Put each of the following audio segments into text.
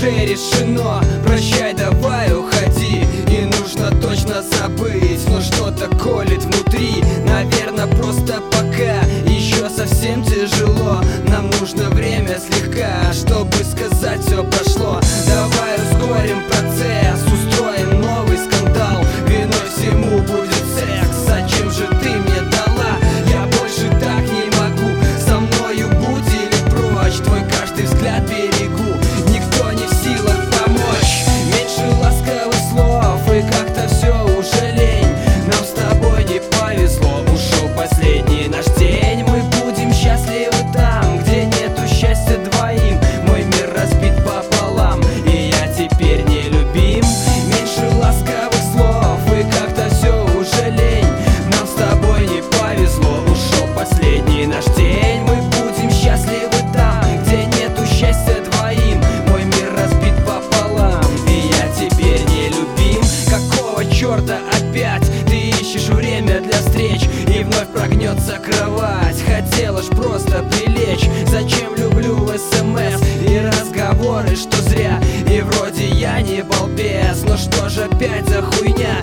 уже решено. Прощай, давай, уходи. И нужно точно забыть Но что-то колет внутри, наверное бьется кровать Хотела ж просто прилечь Зачем люблю смс и разговоры, что зря И вроде я не балбес Но что же опять за хуйня?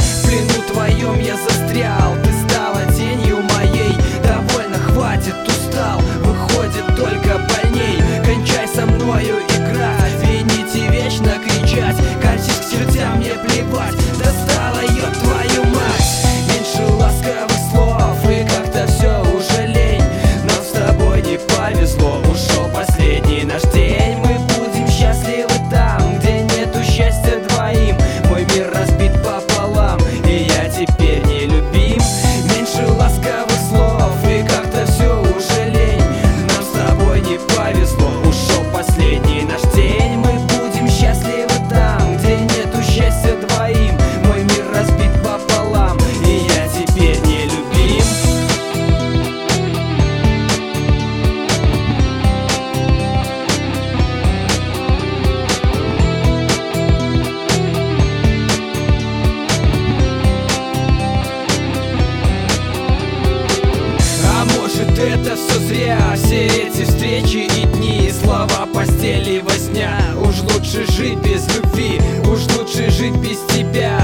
зря. Все эти встречи и дни и Слова постели во сня Уж лучше жить без любви Уж лучше жить без тебя.